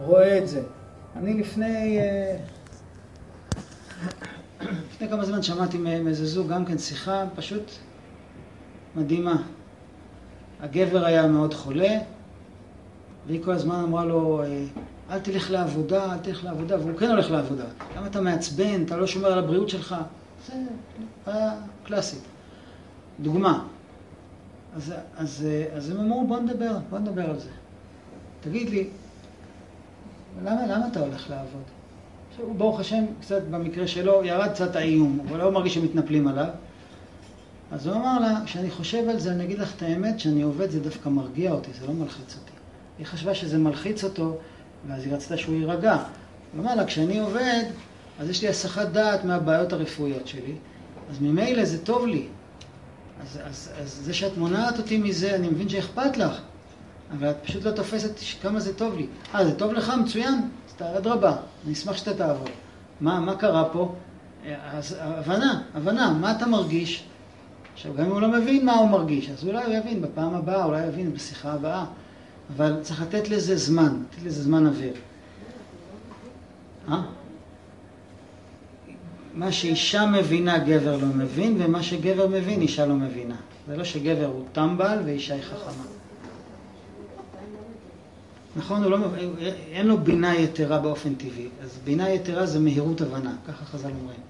רואה את זה. אני לפני, לפני כמה זמן שמעתי מאיזה זוג גם כן שיחה פשוט מדהימה. הגבר היה מאוד חולה, והיא כל הזמן אמרה לו, אל תלך לעבודה, אל תלך לעבודה, והוא כן הולך לעבודה. למה אתה מעצבן, אתה לא שומר על הבריאות שלך? זה היה קלאסית. דוגמה. אז, אז, אז הם אמרו, בוא נדבר, בוא נדבר על זה. תגיד לי, למה, למה אתה הולך לעבוד? עכשיו, ברוך השם, קצת במקרה שלו, ירד קצת האיום, הוא לא מרגיש שמתנפלים עליו. אז הוא אמר לה, כשאני חושב על זה, אני אגיד לך את האמת, שאני עובד זה דווקא מרגיע אותי, זה לא מלחיץ אותי. היא חשבה שזה מלחיץ אותו, ואז היא רצתה שהוא יירגע. הוא אמר לה, כשאני עובד, אז יש לי הסחת דעת מהבעיות הרפואיות שלי, אז ממילא זה טוב לי. אז, אז, אז זה שאת מונעת אותי מזה, אני מבין שאכפת לך, אבל את פשוט לא תופסת כמה זה טוב לי. אה, זה טוב לך? מצוין. אדרבה, אני אשמח שאתה תעבוד. מה, מה קרה פה? אז הבנה, הבנה, מה אתה מרגיש? עכשיו, גם אם הוא לא מבין מה הוא מרגיש, אז אולי הוא יבין בפעם הבאה, אולי הוא יבין בשיחה הבאה. אבל צריך לתת לזה זמן, לתת לזה זמן אוויר. אה? מה שאישה מבינה גבר לא מבין, ומה שגבר מבין אישה לא מבינה. זה לא שגבר הוא טמבל ואישה היא חכמה. נכון, לא, אין לו בינה יתרה באופן טבעי. אז בינה יתרה זה מהירות הבנה, ככה חז"ל אומרים.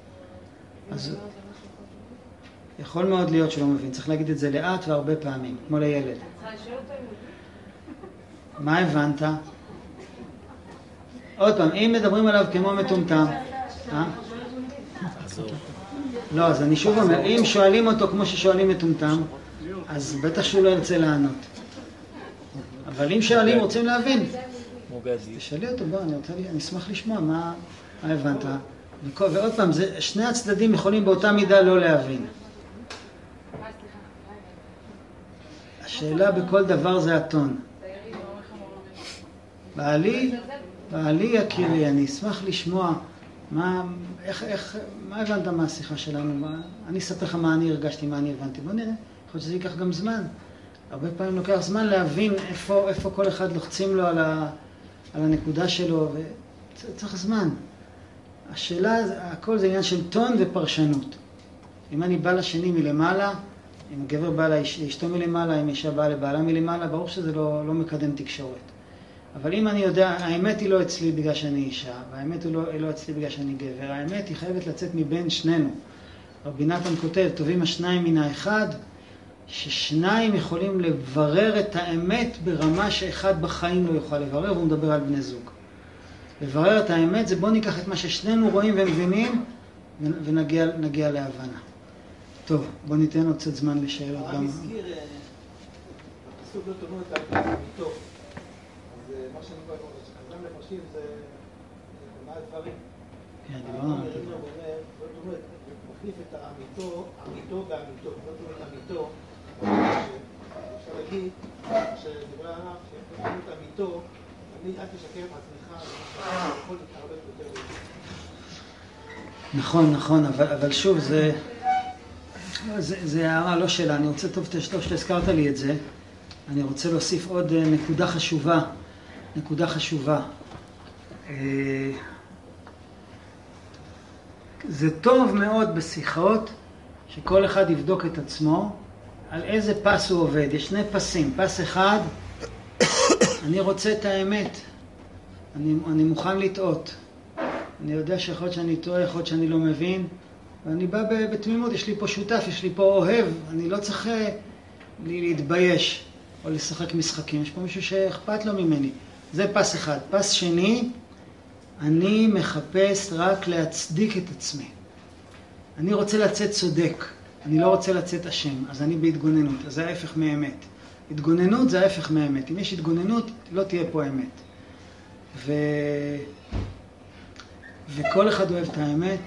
אז יכול מאוד להיות שהוא לא מבין, צריך להגיד את זה לאט והרבה פעמים, כמו לילד. מה הבנת? עוד פעם, אם מדברים עליו כמו מטומטם, אה? לא, אז אני שוב אומר, אם שואלים אותו כמו ששואלים מטומטם, אז בטח שהוא לא ירצה לענות. אבל אם שואלים, רוצים להבין. תשאלי אותו, בוא, אני רוצה, אני אשמח לשמוע מה, מה הבנת. ועוד פעם, זה, שני הצדדים יכולים באותה מידה לא להבין. השאלה בכל דבר זה הטון. בעלי, בעלי יקירי, אני אשמח לשמוע מה, איך, איך, מה הבנת מהשיחה שלנו, מה, אני אספר לך מה אני הרגשתי, מה אני הבנתי. בוא נראה, יכול להיות שזה ייקח גם זמן. הרבה פעמים לוקח זמן להבין איפה, איפה כל אחד לוחצים לו על, ה, על הנקודה שלו, וצריך זמן. השאלה, הכל זה עניין של טון ופרשנות. אם אני בא לשני מלמעלה, אם גבר בא לאשתו מלמעלה, אם אישה באה לבעלה מלמעלה, ברור שזה לא, לא מקדם תקשורת. אבל אם אני יודע, האמת היא לא אצלי בגלל שאני אישה, והאמת היא לא, היא לא אצלי בגלל שאני גבר, האמת היא חייבת לצאת מבין שנינו. רבי נתן כותב, טובים השניים מן האחד, ששניים יכולים לברר את האמת ברמה שאחד בחיים לא יוכל לברר, והוא מדבר על בני זוג. לברר את האמת זה בואו ניקח את מה ששנינו רואים ומבינים ונגיע להבנה. טוב, בואו ניתן עוד קצת זמן לשאלות. הרב הזכיר, הפסוק לא תאמרו את האמיתו. אז מה שאני כבר אומר, שחז"ל מפרשים זה מה הדברים. כן, דיברנו על זה. זאת אומרת, מחליף את האמיתו, אמיתו באמיתו. זאת אומרת, אמיתו, להגיד, שדברי הרב, שאם את אמיתו, תמיד אל תשקר את עצמך, יכול להתערבב יותר. נכון, נכון, אבל שוב, זה... זה הערה לא שאלה, אני רוצה, טוב, טוב שהזכרת לי את זה, אני רוצה להוסיף עוד נקודה חשובה, נקודה חשובה. זה טוב מאוד בשיחות שכל אחד יבדוק את עצמו על איזה פס הוא עובד. יש שני פסים. פס אחד, אני רוצה את האמת. אני, אני מוכן לטעות. אני יודע שיכול להיות שאני טועה, יכול להיות שאני לא מבין. ואני בא בתמימות, יש לי פה שותף, יש לי פה אוהב, אני לא צריך אה, להתבייש או לשחק משחקים. יש פה מישהו שאכפת לו ממני. זה פס אחד. פס שני, אני מחפש רק להצדיק את עצמי. אני רוצה לצאת צודק, אני לא רוצה לצאת אשם, אז אני בהתגוננות, אז זה ההפך מאמת. התגוננות זה ההפך מאמת. אם יש התגוננות, לא תהיה פה אמת. ו... וכל אחד אוהב את האמת,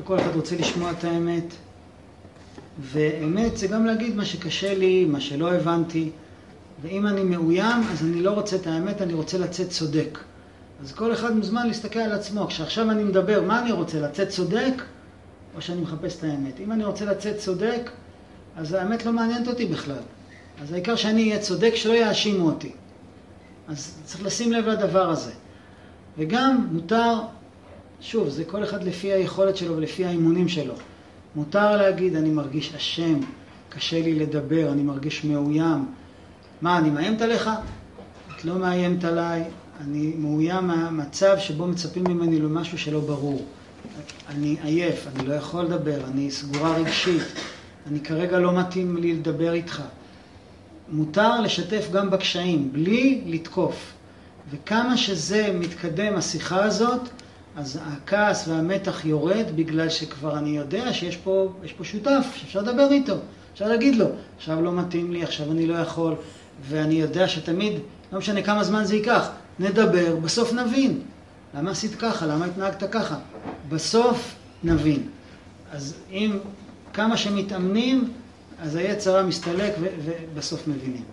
וכל אחד רוצה לשמוע את האמת. ואמת זה גם להגיד מה שקשה לי, מה שלא הבנתי. ואם אני מאוים, אז אני לא רוצה את האמת, אני רוצה לצאת צודק. אז כל אחד מוזמן להסתכל על עצמו. כשעכשיו אני מדבר, מה אני רוצה? לצאת צודק, או שאני מחפש את האמת? אם אני רוצה לצאת צודק, אז האמת לא מעניינת אותי בכלל. אז העיקר שאני אהיה צודק, שלא יאשימו אותי. אז צריך לשים לב לדבר הזה. וגם מותר, שוב, זה כל אחד לפי היכולת שלו ולפי האימונים שלו. מותר להגיד, אני מרגיש אשם, קשה לי לדבר, אני מרגיש מאוים. מה, אני מאיימת עליך? את לא מאיימת עליי, אני מאוים מהמצב שבו מצפים ממני למשהו שלא ברור. אני עייף, אני לא יכול לדבר, אני סגורה רגשית, אני כרגע לא מתאים לי לדבר איתך. מותר לשתף גם בקשיים, בלי לתקוף. וכמה שזה מתקדם, השיחה הזאת, אז הכעס והמתח יורד בגלל שכבר אני יודע שיש פה, פה שותף, שאפשר לדבר איתו, אפשר להגיד לו, עכשיו לא מתאים לי, עכשיו אני לא יכול, ואני יודע שתמיד, לא משנה כמה זמן זה ייקח, נדבר, בסוף נבין. למה עשית ככה? למה התנהגת ככה? בסוף נבין. אז אם כמה שמתאמנים, אז היצרה מסתלק ובסוף מבינים.